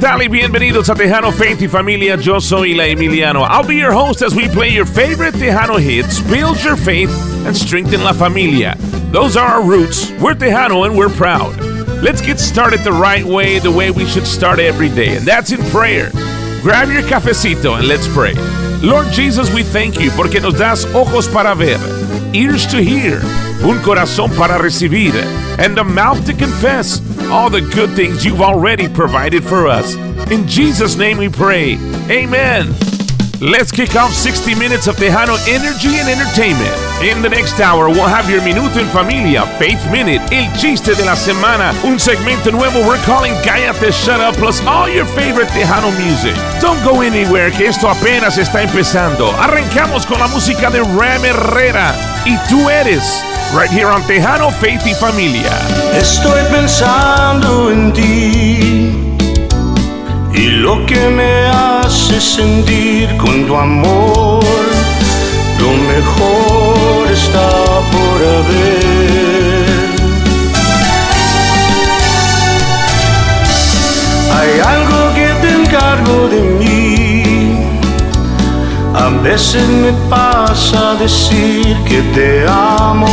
Tal? Y bienvenidos a Tejano Faith y Familia. Yo soy La Emiliano. I'll be your host as we play your favorite Tejano hits, build your faith, and strengthen la familia. Those are our roots. We're Tejano and we're proud. Let's get started the right way, the way we should start every day, and that's in prayer. Grab your cafecito and let's pray. Lord Jesus, we thank you porque nos das ojos para ver, ears to hear, un corazón para recibir, and a mouth to confess all the good things you've already provided for us. In Jesus' name we pray. Amen. Let's kick off 60 minutes of Tejano energy and entertainment. In the next hour, we'll have your Minuto en Familia, Faith Minute, El Chiste de la Semana, un segmento nuevo we're calling Cállate Shut Up, plus all your favorite Tejano music. Don't go anywhere, que esto apenas está empezando. Arrancamos con la música de Ram Herrera. Y tú eres, right here on Tejano, Faith y Familia. Estoy pensando en ti y lo que me hace sentir con tu amor, lo mejor por haber. Hay algo que te encargo de mí. A veces me pasa decir que te amo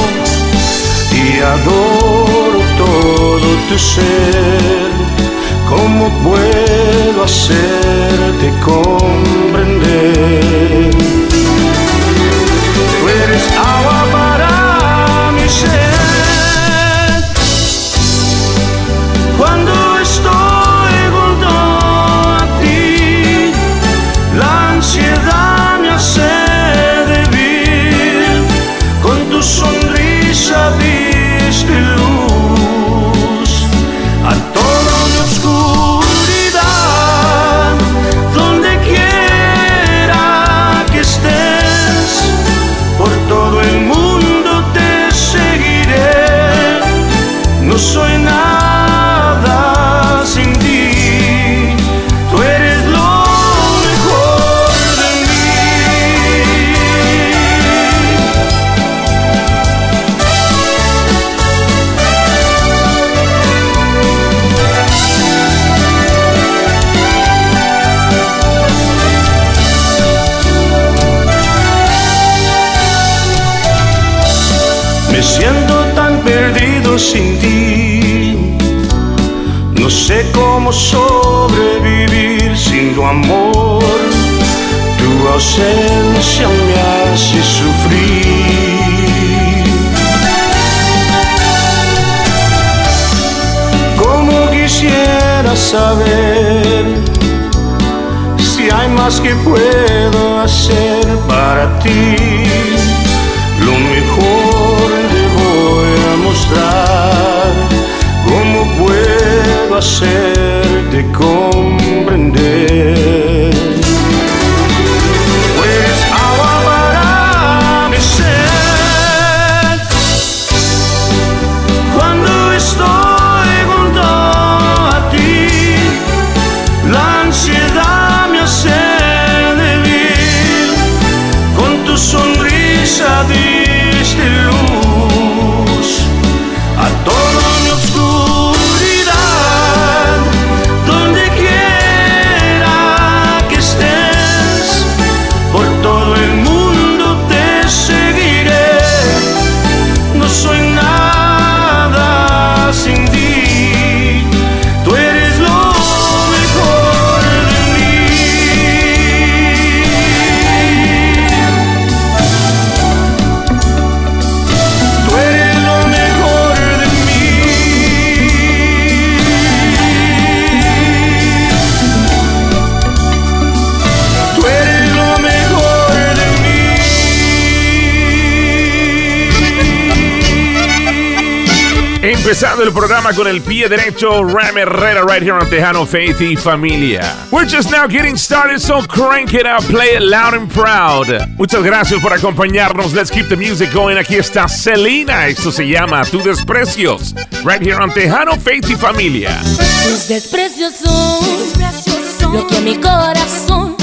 y adoro todo tu ser. ¿Cómo puedo hacerte comprender? Cómo sobrevivir sin tu amor. Tu ausencia me hace sufrir. Como quisiera saber si hay más que puedo hacer para ti. Lo mejor hacerte Empezando el programa con el pie derecho, Ram Herrera right here on Tejano Faith y Familia. We're just now getting started, so crank it up, play it loud and proud. Muchas gracias por acompañarnos. Let's keep the music going. Aquí está Selena. Esto se llama Tu Desprecios. Right here on Tejano Faith y Familia. Tus desprecios son, lo que mi corazón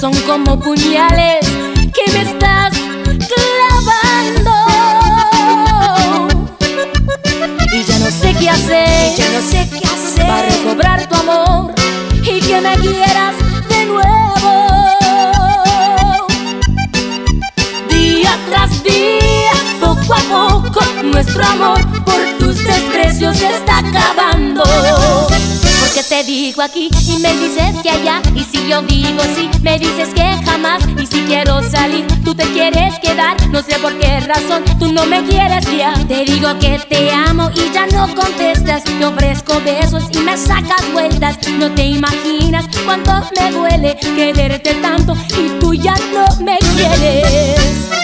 son como puñales que me estás clavando. Y ya no sé qué hacer, ya no sé qué hacer para recobrar tu amor y que me quieras de nuevo. Día tras día, poco a poco, nuestro amor por tus desprecios está acabando. Te digo aquí y me dices que allá. Y si yo digo sí, me dices que jamás. Y si quiero salir, tú te quieres quedar. No sé por qué razón tú no me quieres ya. Te digo que te amo y ya no contestas. Te ofrezco besos y me sacas vueltas. No te imaginas cuánto me duele quererte tanto y tú ya no me quieres.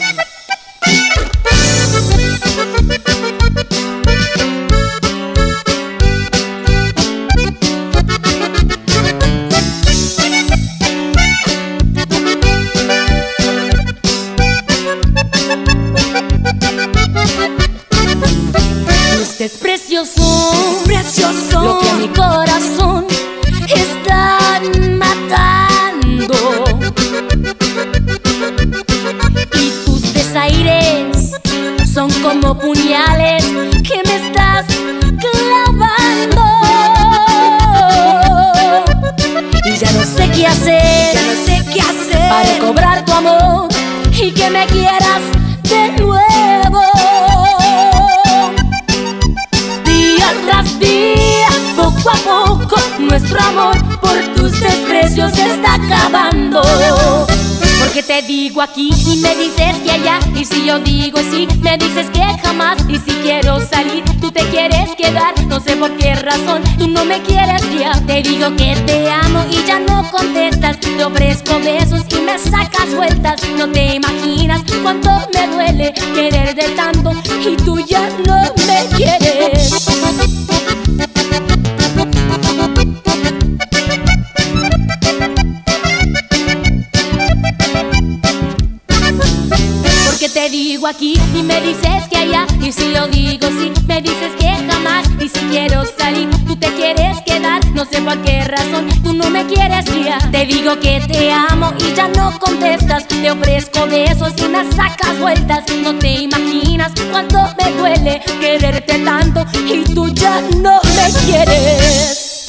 Que me quieras de nuevo. Día tras día, poco a poco, nuestro amor por tus desprecios está acabando. Porque te digo aquí y me dices que allá. Y si yo digo sí, me dices que jamás. Y si quiero salir, tú te quieres quedar. No sé por qué razón tú no me quieres ya. Te digo que te amo y ya no contestas. Te ofrezco besos y me sacas vueltas. No te imaginas cuánto me duele quererte tanto y tú ya no me quieres. Te digo aquí y me dices que allá. Y si yo digo sí, me dices que jamás. Y si quiero salir, tú te quieres quedar. No sé por qué razón tú no me quieres ya. Te digo que te amo y ya no contestas. Te ofrezco besos y me sacas vueltas. No te imaginas cuánto me duele quererte tanto y tú ya no me quieres.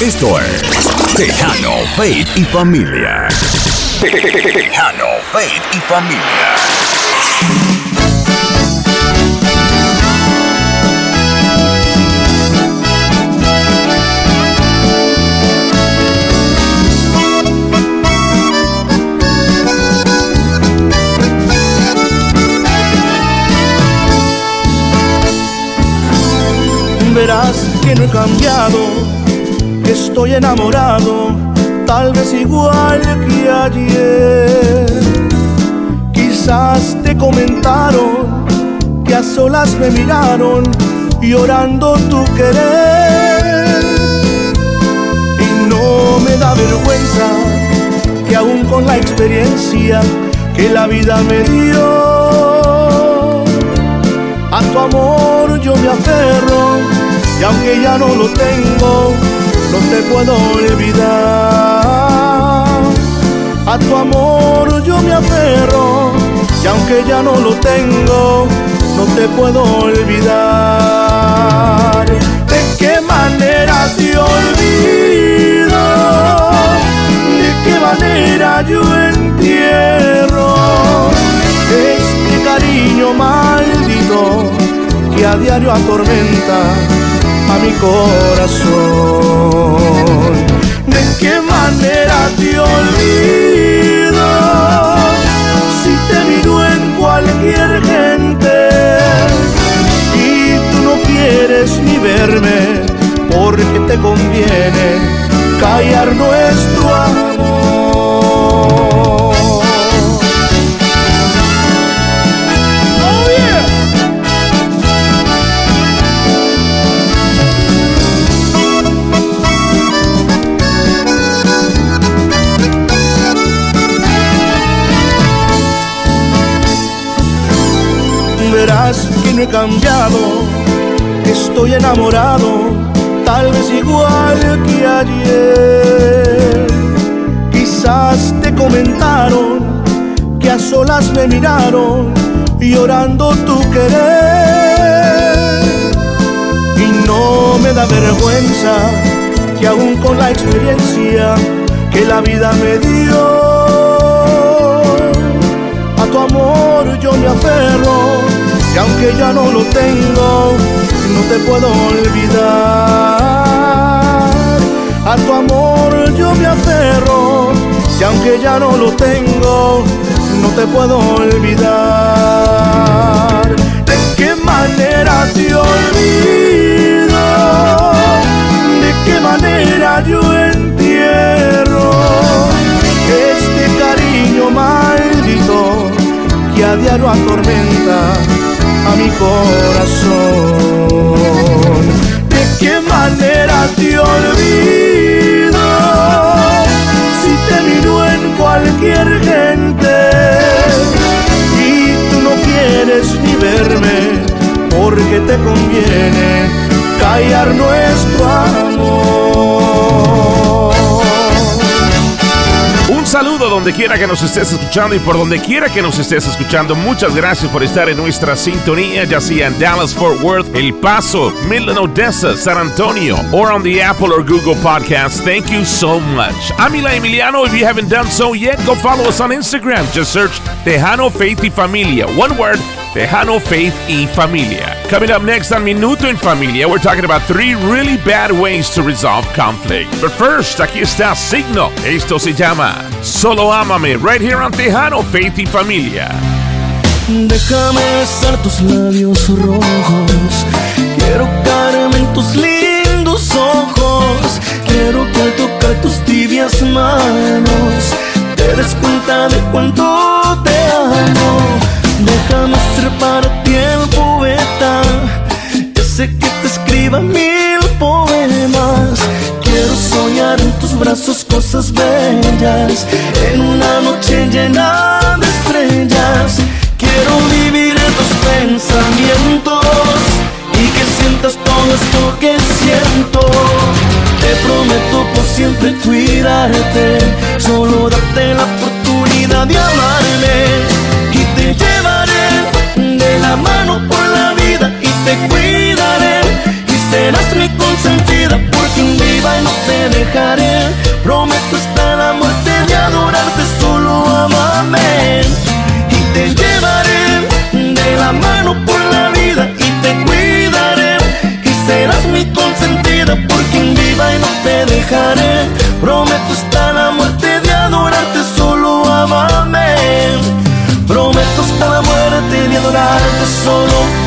Esto es Tejano, Faith y Familia. Tejano, Faith y Familia. Verás que no he cambiado, que estoy enamorado, tal vez igual que ayer. Quizás te comentaron que a solas me miraron llorando tu querer. Y no me da vergüenza que aún con la experiencia que la vida me dio, a tu amor yo me aferro y aunque ya no lo tengo, no te puedo olvidar. A tu amor yo me aferro y aunque ya no lo tengo, no te puedo olvidar. ¿De qué manera te olvido? ¿De qué manera yo entierro este cariño maldito que a diario atormenta? a mi corazón. ¿De qué manera te olvido? Si te miro en cualquier gente y tú no quieres ni verme porque te conviene callar nuestro amor. Que no he cambiado, estoy enamorado, tal vez igual que ayer. Quizás te comentaron que a solas me miraron llorando tu querer. Y no me da vergüenza que aún con la experiencia que la vida me dio, a tu amor yo me aferro y aunque ya no lo tengo, no te puedo olvidar. A tu amor yo me aferro, y aunque ya no lo tengo, no te puedo olvidar. ¿De qué manera te olvido? ¿De qué manera yo entierro este cariño maldito que a diario atormenta? Mi corazón. ¿De qué manera te olvido si te miro en cualquier gente y tú no quieres ni verme porque te conviene callar nuestro amor? Saludo donde quiera que nos estés escuchando y por donde quiera que nos estés escuchando. Muchas gracias por estar en nuestra sintonía, ya sea en Dallas, Fort Worth, El Paso, Midland, Odessa, San Antonio, or on the Apple or Google Podcast. Thank you so much. I'm Emiliano. If you haven't done so yet, go follow us on Instagram. Just search Tejano Faith y Familia. One word, Tejano Faith y Familia. Coming up next on Minuto en Familia, we're talking about three really bad ways to resolve conflict. But first, aquí está Signo. Esto se llama Solo Ámame, right here on Tejano, Faith y Familia. Déjame besar tus labios rojos. Quiero caerme tus lindos ojos. Quiero que al tocar tus tibias manos te des cuenta de cuánto te amo. Déjame ser para ti el poeta. Ese que te escriba mil poemas Quiero soñar en tus brazos cosas bellas, en una noche llena de estrellas. Quiero vivir en tus pensamientos y que sientas todo esto que siento. Te prometo por siempre cuidarte, solo date la oportunidad de amarme llevaré de la mano por la vida y te cuidaré y serás mi consentida viva y no te dejaré. Prometo hasta la muerte de adorarte, solo amame. Y te llevaré de la mano por la vida y te cuidaré. Y serás mi consentida por quien viva y no te dejaré. Prometo hasta la solo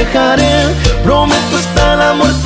dejaré. Prometo estar amor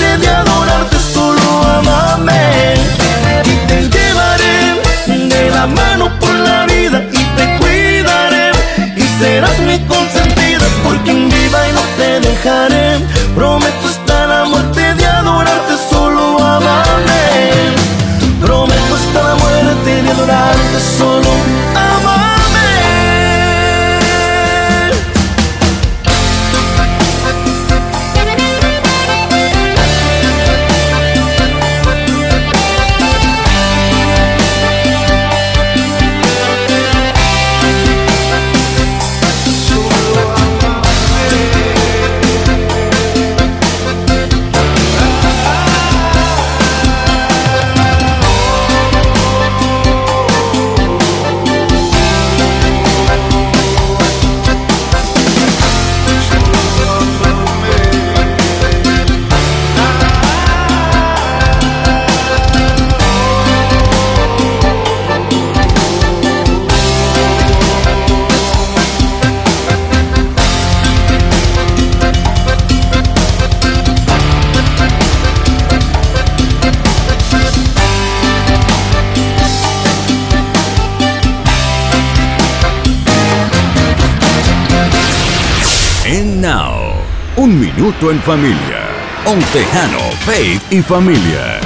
minuto en familia. Un Tejano, Faith y Familia.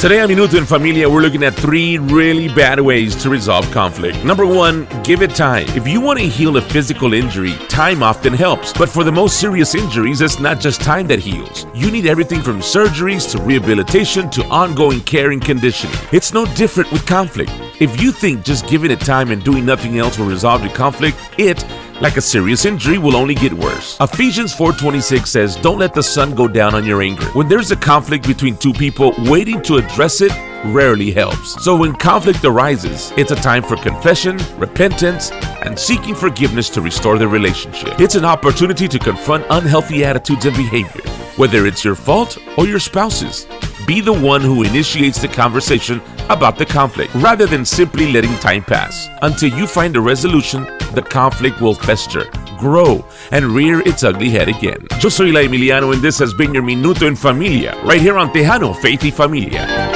Today on Minuto en Familia, we're looking at three really bad ways to resolve conflict. Number one, give it time. If you want to heal a physical injury, time often helps. But for the most serious injuries, it's not just time that heals. You need everything from surgeries to rehabilitation to ongoing care and conditioning. It's no different with conflict. If you think just giving it time and doing nothing else will resolve the conflict, it like a serious injury will only get worse. Ephesians 4:26 says, "Don't let the sun go down on your anger." When there's a conflict between two people, waiting to address it rarely helps. So when conflict arises, it's a time for confession, repentance, and seeking forgiveness to restore the relationship. It's an opportunity to confront unhealthy attitudes and behavior, whether it's your fault or your spouse's. Be the one who initiates the conversation about the conflict rather than simply letting time pass. Until you find a resolution, the conflict will fester, grow, and rear its ugly head again. Yo soy La Emiliano, and this has been your Minuto en Familia, right here on Tejano, Faith y Familia.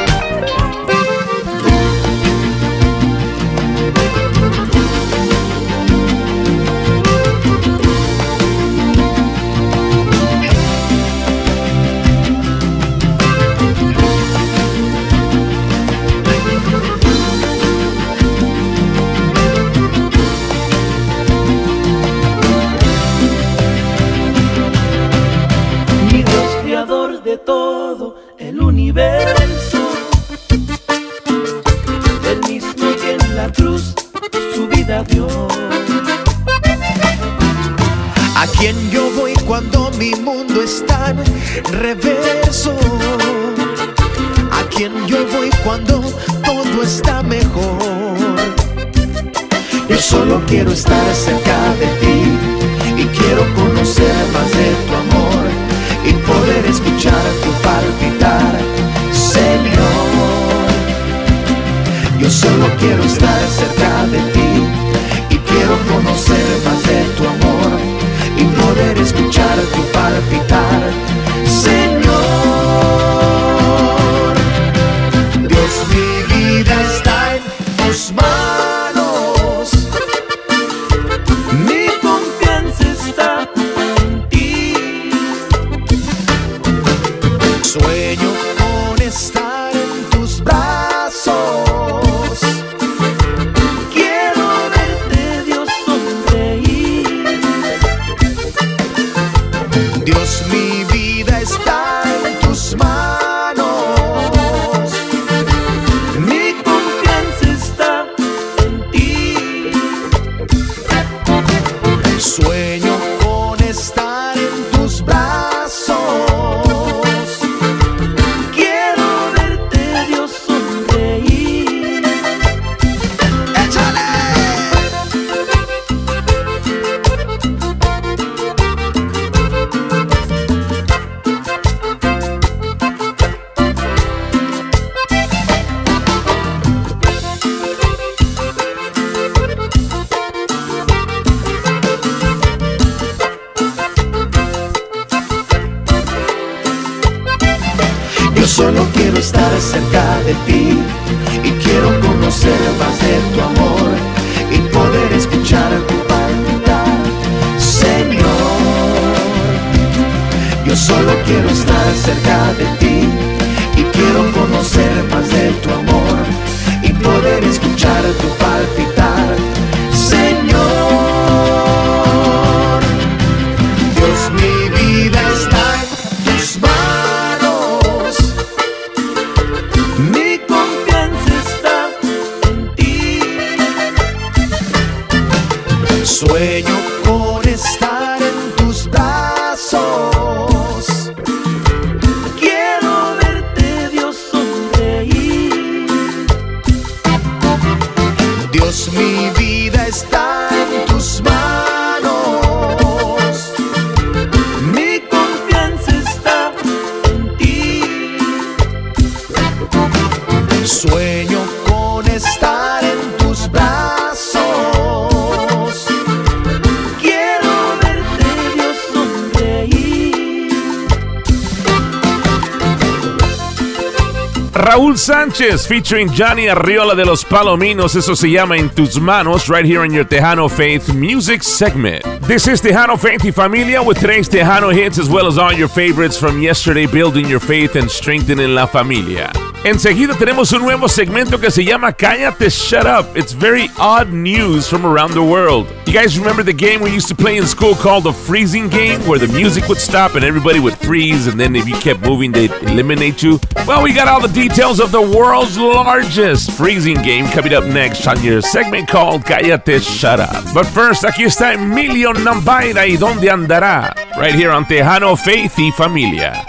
Sánchez featuring Johnny Arriola de los Palominos. Eso se llama En Tus Manos, right here in your Tejano Faith music segment. This is Tejano Faith y Familia with today's Tejano hits as well as all your favorites from yesterday, building your faith and strengthening la familia. Enseguida tenemos un nuevo segmento que se llama Cállate Shut Up. It's very odd news from around the world. You guys remember the game we used to play in school called the freezing game where the music would stop and everybody would freeze and then if you kept moving they'd eliminate you? Well, we got all the details of the world's largest freezing game coming up next on your segment called Cállate Shut Up. But first, aquí está Emilio Nambaira y ¿Dónde andará? Right here on Tejano Faith y Familia.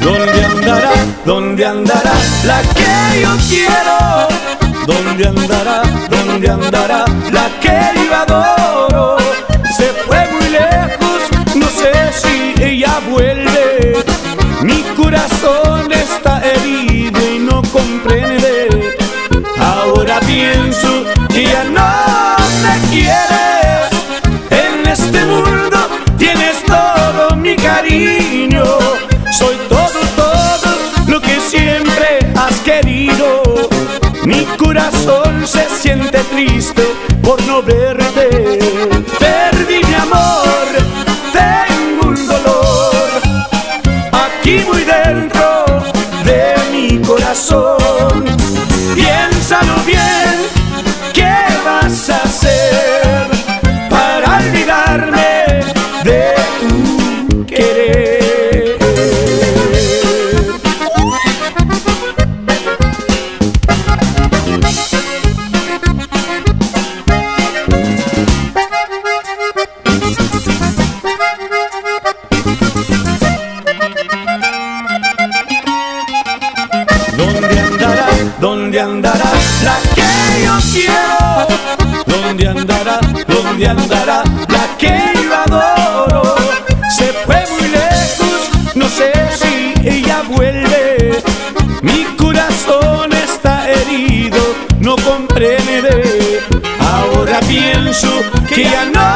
¿Dónde andará? ¿Dónde andará la que yo quiero? ¿Dónde andará? ¿Dónde andará la que yo adoro? Se fue muy lejos, no sé si ella vuelve. Mi corazón está herido por no verte. Pienso que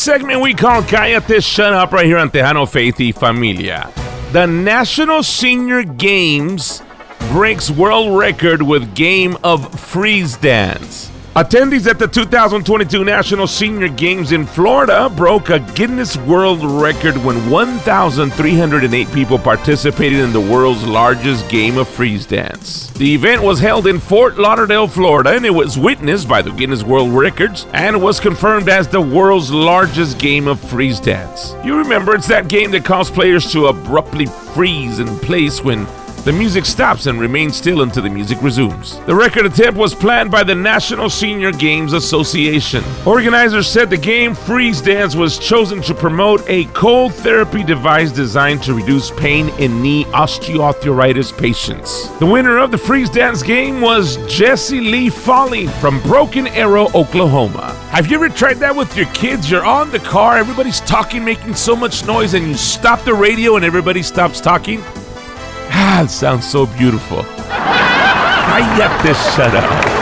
segment we call Cállate Shut Up right here on Tejano Faith y Familia. The National Senior Games breaks world record with game of freeze dance. Attendees at the 2022 National Senior Games in Florida broke a Guinness World Record when 1,308 people participated in the world's largest game of freeze dance. The event was held in Fort Lauderdale, Florida, and it was witnessed by the Guinness World Records and was confirmed as the world's largest game of freeze dance. You remember, it's that game that caused players to abruptly freeze in place when The music stops and remains still until the music resumes. The record attempt was planned by the National Senior Games Association. Organizers said the game Freeze Dance was chosen to promote a cold therapy device designed to reduce pain in knee osteoarthritis patients. The winner of the Freeze Dance game was Jesse Lee Foley from Broken Arrow, Oklahoma. Have you ever tried that with your kids? You're on the car, everybody's talking, making so much noise, and you stop the radio and everybody stops talking? It sounds so beautiful. Cállate, shut up.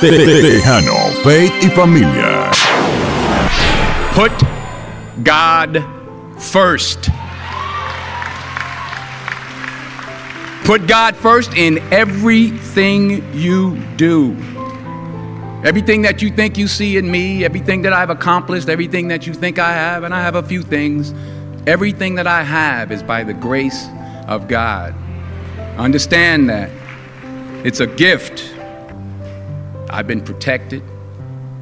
Tejano, Faith y Familia. Put God first. Put God first in everything you do. Everything that you think you see in me, everything that I've accomplished, everything that you think I have, and I have a few things, everything that I have is by the grace of God. Understand that. It's a gift. I've been protected,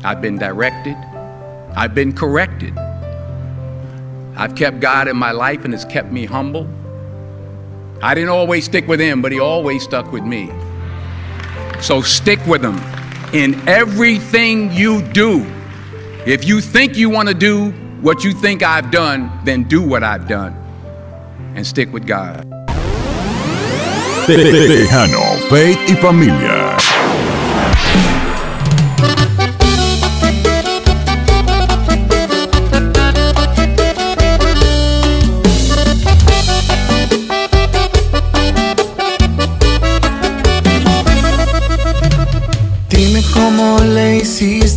I've been directed, I've been corrected. I've kept God in my life and it's kept me humble. I didn't always stick with Him, but He always stuck with me. So stick with Him in everything you do. If you think you want to do what you think I've done, then do what I've done and stick with God. Tejano, Faith y Familia.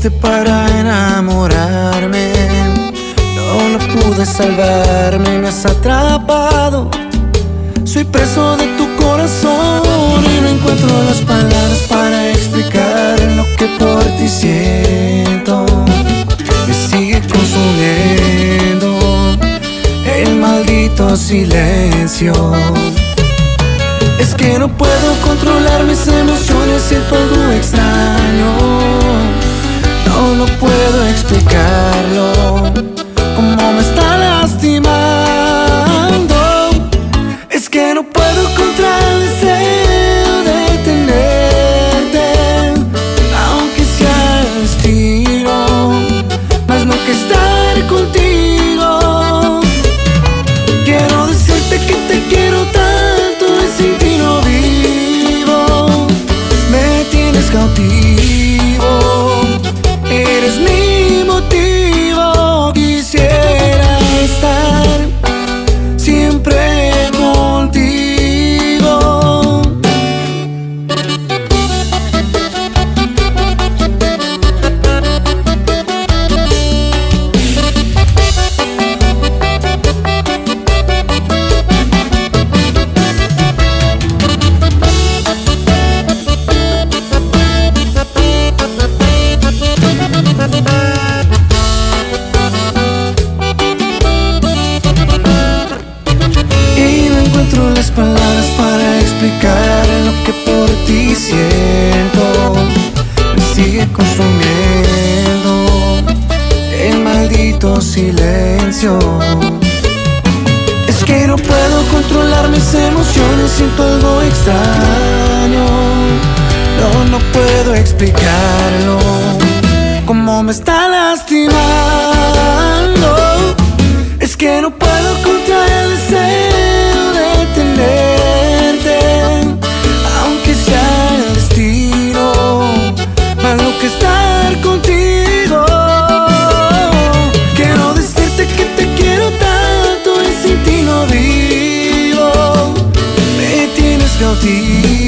Para enamorarme. No lo pude salvarme, me has atrapado. Soy preso de tu corazón y no encuentro las palabras para explicar lo que por ti siento. Me sigue consumiendo el maldito silencio. Es que no puedo controlar mis emociones, siento algo extraño. No puedo explicarlo. ti.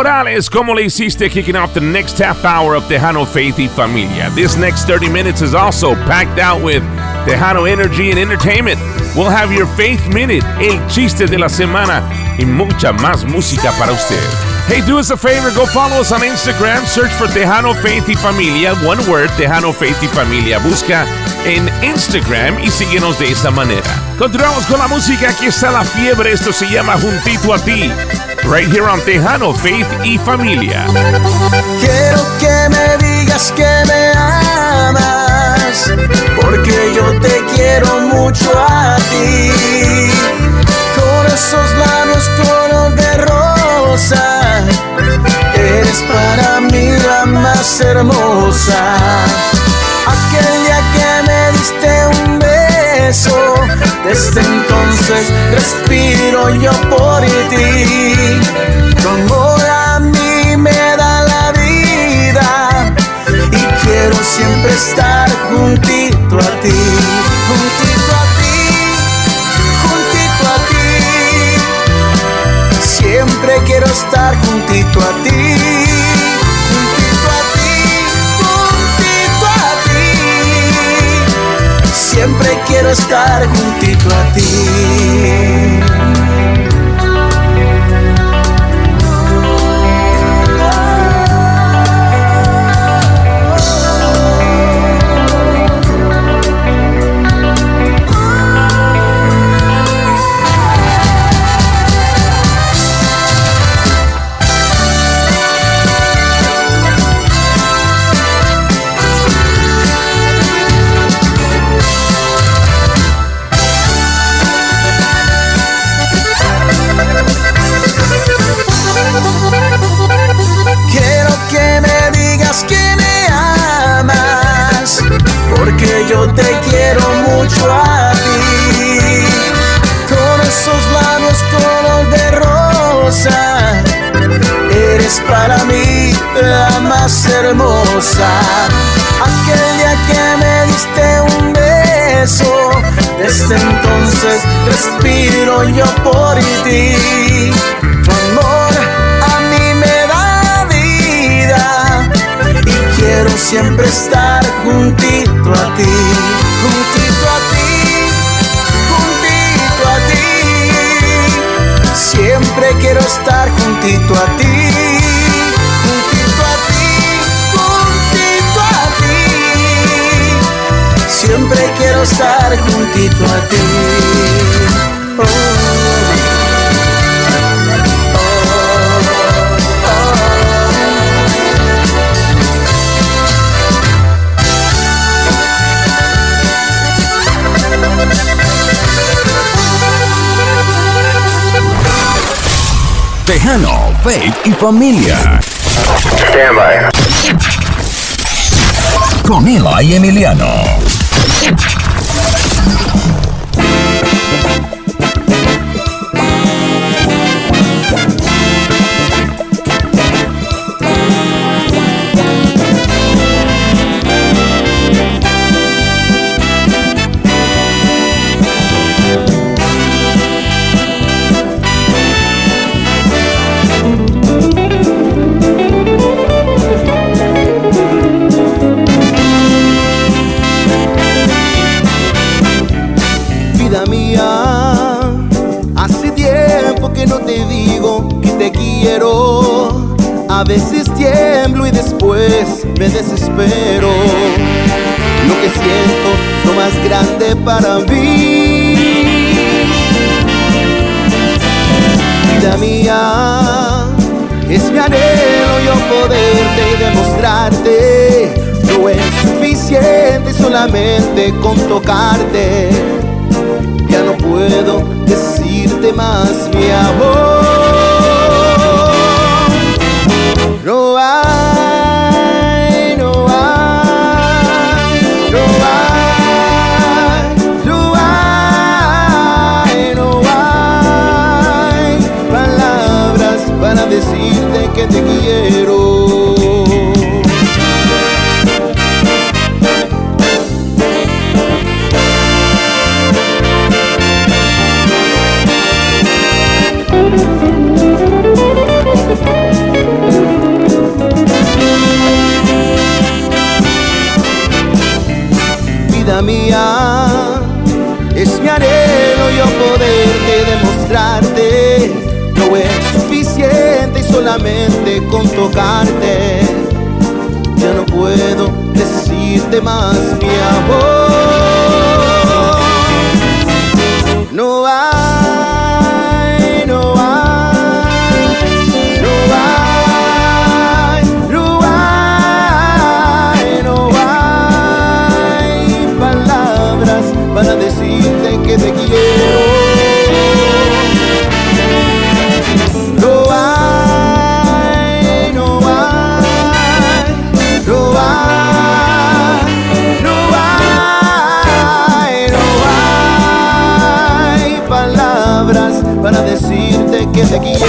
Morales, ¿cómo le hiciste kicking off the next half hour of Tejano Faith y Familia? This next 30 minutes is also packed out with Tejano energy and entertainment. We'll have your Faith Minute, el chiste de la semana y mucha más música para usted. Hey, do us a favor, go follow us on Instagram, search for Tejano Faith y Familia, one word, Tejano Faith y Familia. Busca en Instagram y síguenos de esa manera. Continuamos con la música, aquí está la fiebre, esto se llama Juntito a ti. Right here on Tejano Faith y Familia. Quiero que me digas que me amas, porque yo te quiero mucho a ti. Con esos labios color de rosa, eres para mí la más hermosa. Aquel día que me diste desde entonces respiro yo por ti. Tu amor a mí me da la vida y quiero siempre estar juntito a ti, juntito a ti, juntito a ti. Siempre quiero estar juntito a ti. Siempre quiero estar juntito a ti. Respiro yo por ti. Tu amor a mí me da vida y quiero siempre estar juntito a ti, juntito a ti, juntito a ti. Siempre quiero estar juntito a ti, Siempre quiero estar juntito a ti. Oh. Tejano, Faith y Familia. Stand by. Con Eli Emiliano. Veces tiemblo y después me desespero. Lo que siento es lo más grande para mí. Vida mía, es mi anhelo yo poderte y demostrarte. No es suficiente solamente con tocarte ya no puedo decirte más mi amor. Que te quiero. vida mía. Con tocarte. Ya no puedo decirte más mi amor. No hay, no hay, no hay, no hay, no hay palabras para decirte que te quiero. Decirte que te quiero.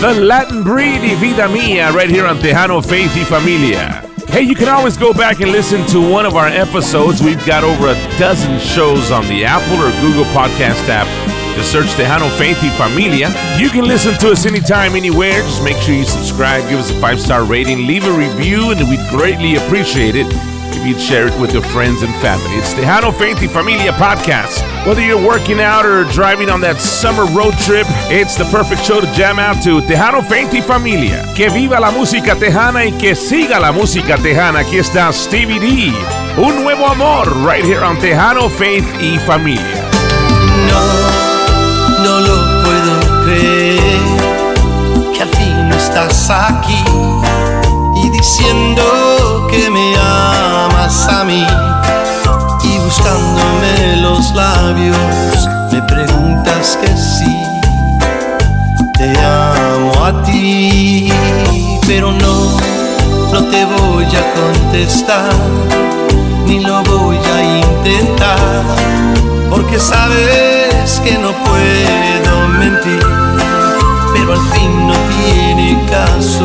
The Latin Breed y Vida Mía right here on Tejano Faith y Familia. Hey, you can always go back and listen to one of our episodes. We've got over a dozen shows on the Apple or Google Podcast app. Just search Tejano Faith y Familia. You can listen to us anytime, anywhere. Just make sure you subscribe, give us a five star rating, leave a review, and we'd greatly appreciate it if you'd share it with your friends and family. It's Tejano Faith y Familia podcast. Whether you're working out or driving on that summer road trip, it's the perfect show to jam out to Tejano Faith y Familia. Que viva la música tejana y que siga la música tejana. Aquí está Stevie D. Un nuevo amor right here on Tejano Faith y Familia. No lo puedo creer que al fin estás aquí y diciendo que me amas a mí y buscándome los labios me preguntas que sí te amo a ti pero no no te voy a contestar ni lo voy a intentar porque sabes que no puedo mentir, pero al fin no tiene caso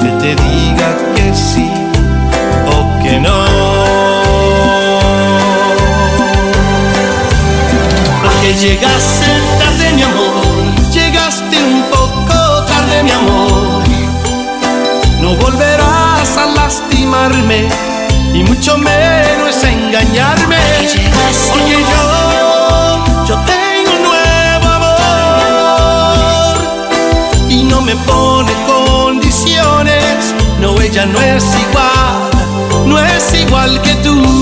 que te diga que sí o que no. Llegaste tarde, mi amor, llegaste un poco tarde, mi amor. No volverás a lastimar lastimarme y mucho menos engañarme. Porque yo, yo tengo un nuevo amor y no me pone condiciones. No, ella no es igual, no es igual que tú.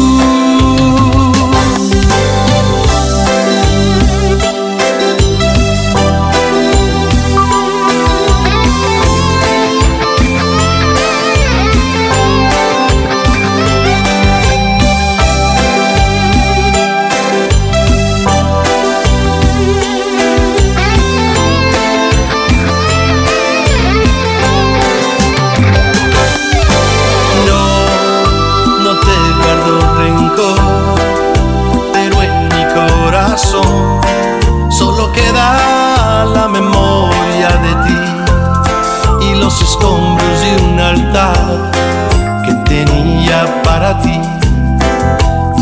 Que tenía para ti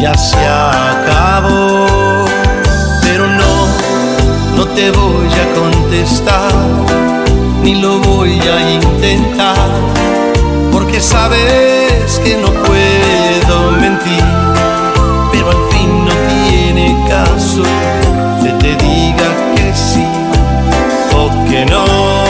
ya se acabó. Pero no, no te voy a contestar, ni lo voy a intentar, porque sabes que no puedo mentir, pero al fin no tiene caso que no.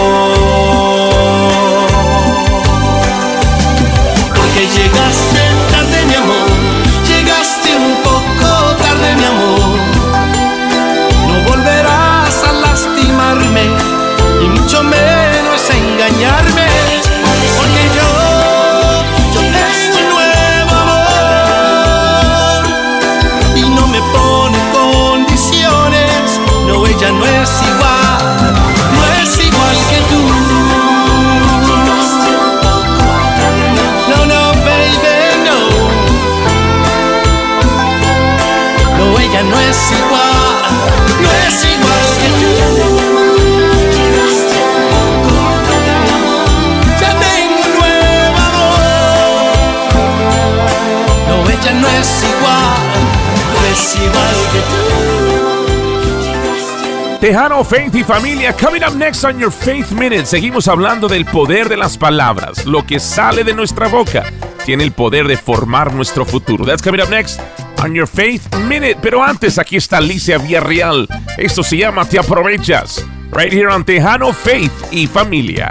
Tejano, Faith y familia, coming up next on your Faith Minute. Seguimos hablando del poder de las palabras. Lo que sale de nuestra boca tiene el poder de formar nuestro futuro. That's coming up next on your Faith Minute. Pero antes, aquí está Alicia Villarreal. Esto se llama Te Aprovechas. Right here on Tejano, Faith y familia.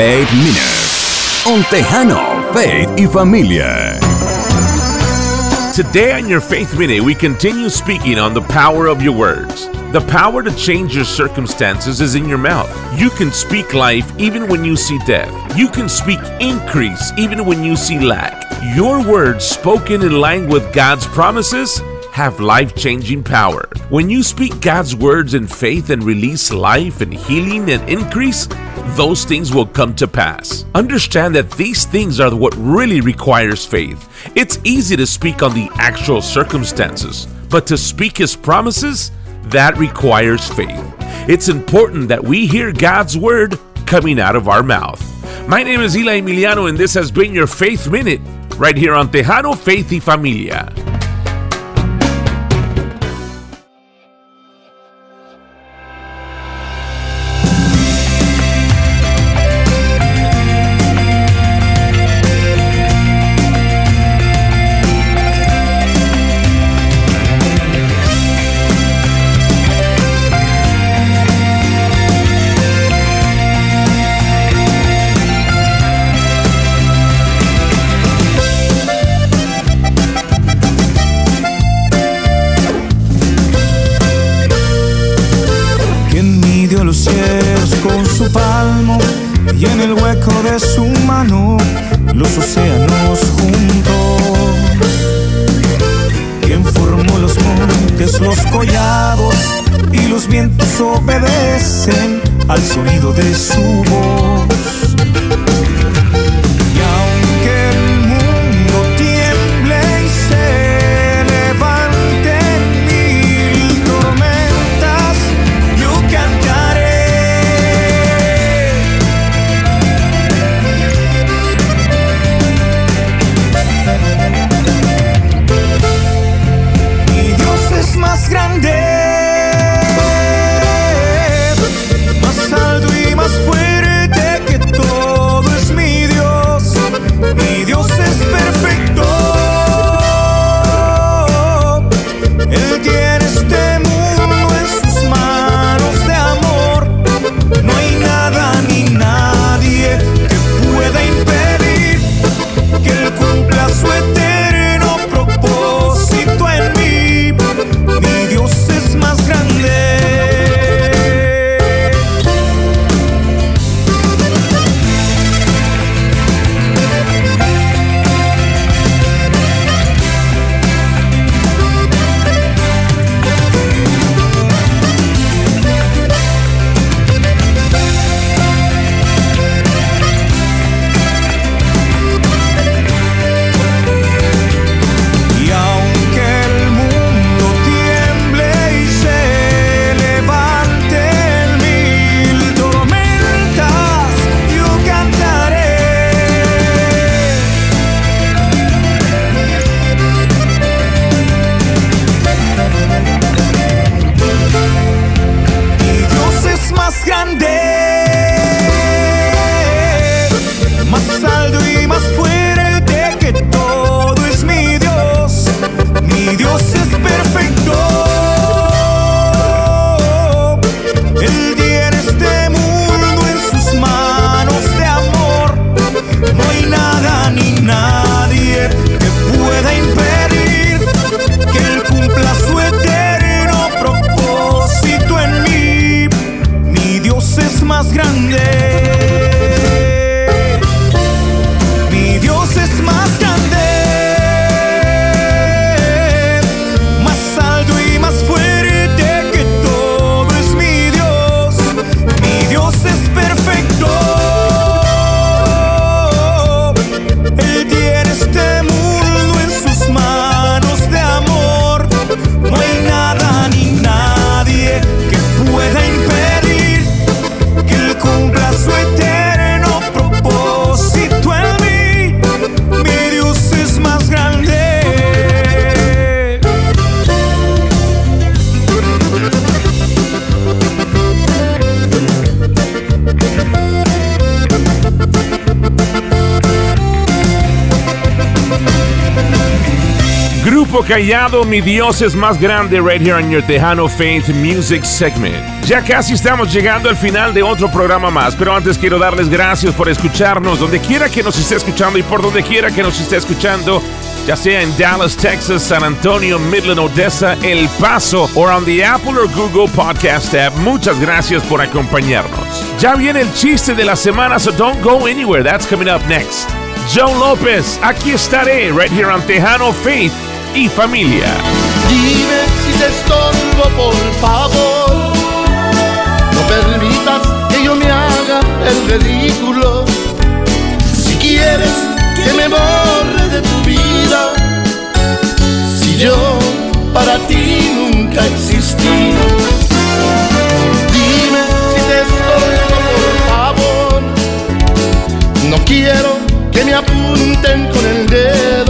Faith Minute. On Tejano, Faith y Familia. Today on your Faith Minute, we continue speaking on the power of your words. The power to change your circumstances is in your mouth. You can speak life even when you see death. You can speak increase even when you see lack. Your words spoken in line with God's promises have life changing power. When you speak God's words in faith and release life and healing and increase, those things will come to pass. Understand that these things are what really requires faith. It's easy to speak on the actual circumstances, but to speak His promises, that requires faith. It's important that we hear God's word coming out of our mouth. My name is Eli Emiliano, and this has been your Faith Minute right here on Tejano Faith y Familia. Callado, mi Dios es más grande, right here on your Tejano Faith Music segment. Ya casi estamos llegando al final de otro programa más, pero antes quiero darles gracias por escucharnos donde quiera que nos esté escuchando y por donde quiera que nos esté escuchando ya sea en Dallas, Texas, San Antonio, Midland, Odessa, El Paso o on the Apple or Google Podcast app. Muchas gracias por acompañarnos. Ya viene el chiste de la semana, so don't go anywhere. That's coming up next. Joe López, aquí estaré, right here on Tejano Faith y Familia. Dime si te estorbo, por favor. No permitas que yo me haga el ridículo. Si quieres que me borre de tu vida, si yo para ti nunca existí. Dime si te estorbo, por favor. No quiero que me apunten con el dedo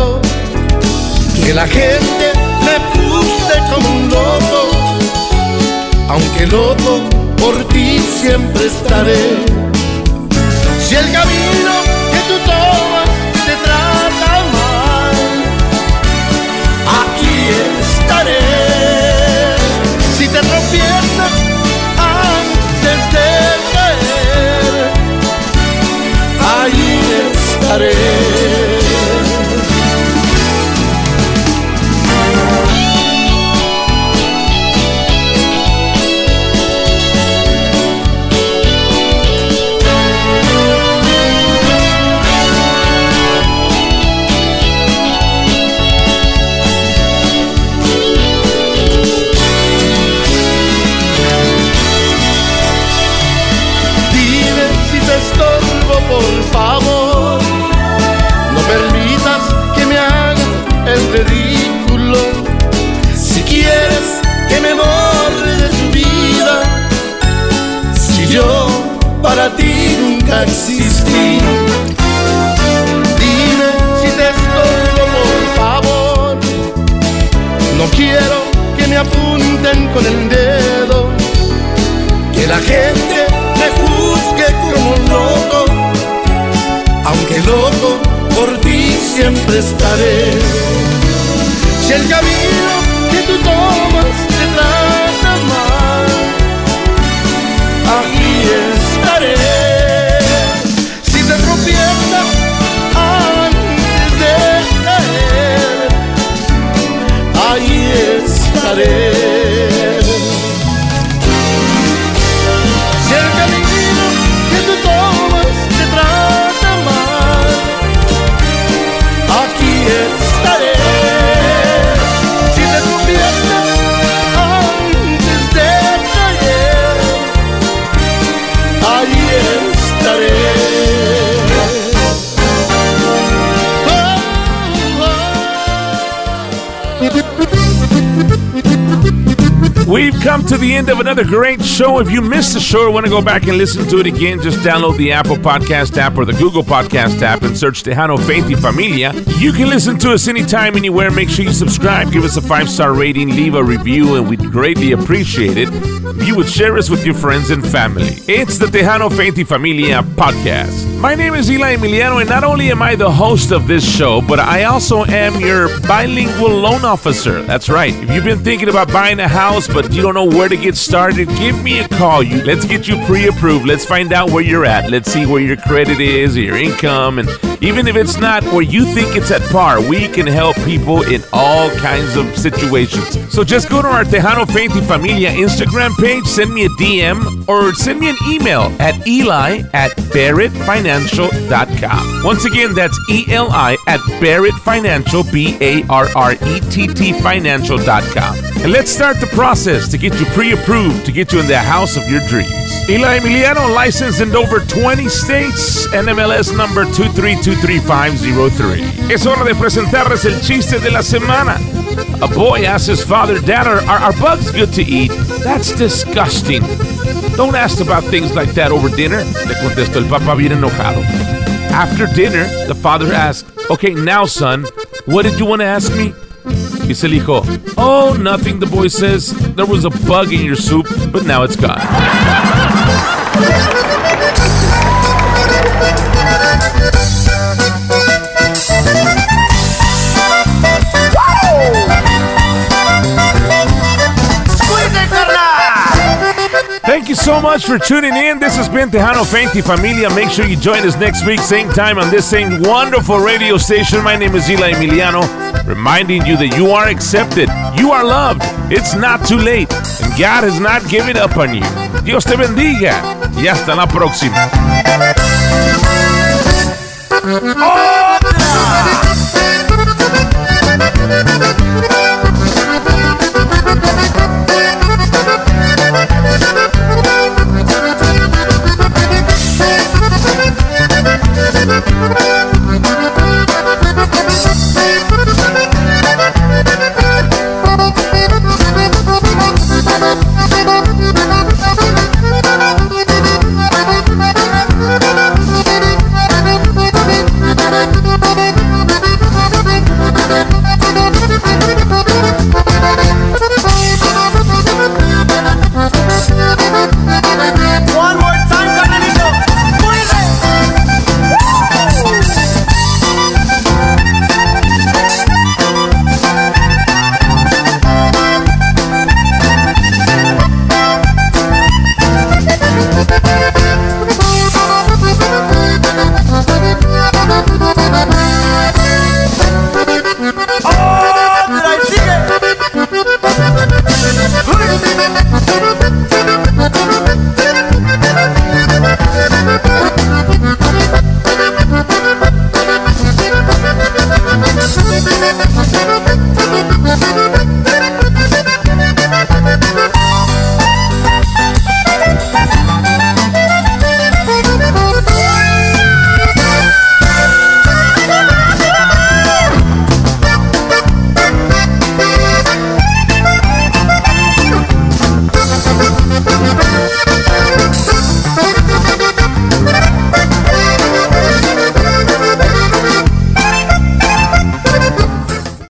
que la gente me puse como un loco, aunque loco por ti siempre estaré. Si el camino que tú tomas te trata mal, aquí estaré. Si te tropiezas antes de caer, ahí estaré. To the end of another great show. If you missed the show or want to go back and listen to it again, just download the Apple Podcast app or the Google Podcast app and search Tejano Faith y Familia. You can listen to us anytime, anywhere. Make sure you subscribe, give us a five star rating, leave a review, and we'd greatly appreciate it if you would share us with your friends and family. It's the Tejano Faith y Familia podcast. My name is Eli Emiliano, and not only am I the host of this show, but I also am your bilingual loan officer. That's right. If you've been thinking about buying a house, but you don't know where to get started, give me a call. You let's get you pre-approved. Let's find out where you're at. Let's see where your credit is, your income, and even if it's not where you think it's at par, we can help people in all kinds of situations. So just go to our Tejano Faith y Familia Instagram page, send me a DM, or send me an email at eli at barrettfinancial.com. Once again, that's E-L-I at Barrett Financial, B-A-R-R-E-T-T financial.com. And let's start the process to get you pre-approved to get you in the house of your dreams. Eli Emiliano, licensed in over 20 states, NMLS number 2323503. Es hora de presentarles el chiste de la semana. A boy asks his father, Dad, are, are, bugs good to eat? That's disgusting. Don't ask about things like that over dinner, le contestó el papá bien enojado. After dinner, the father asked, Okay, now, son, what did you want to ask me? Dice el hijo, Oh, nothing, the boy says. There was a bug in your soup, but now it's gone. So much for tuning in. This has been Tejano Feinti Familia. Make sure you join us next week, same time on this same wonderful radio station. My name is Eli Emiliano, reminding you that you are accepted, you are loved. It's not too late, and God has not given up on you. Dios te bendiga y hasta la próxima.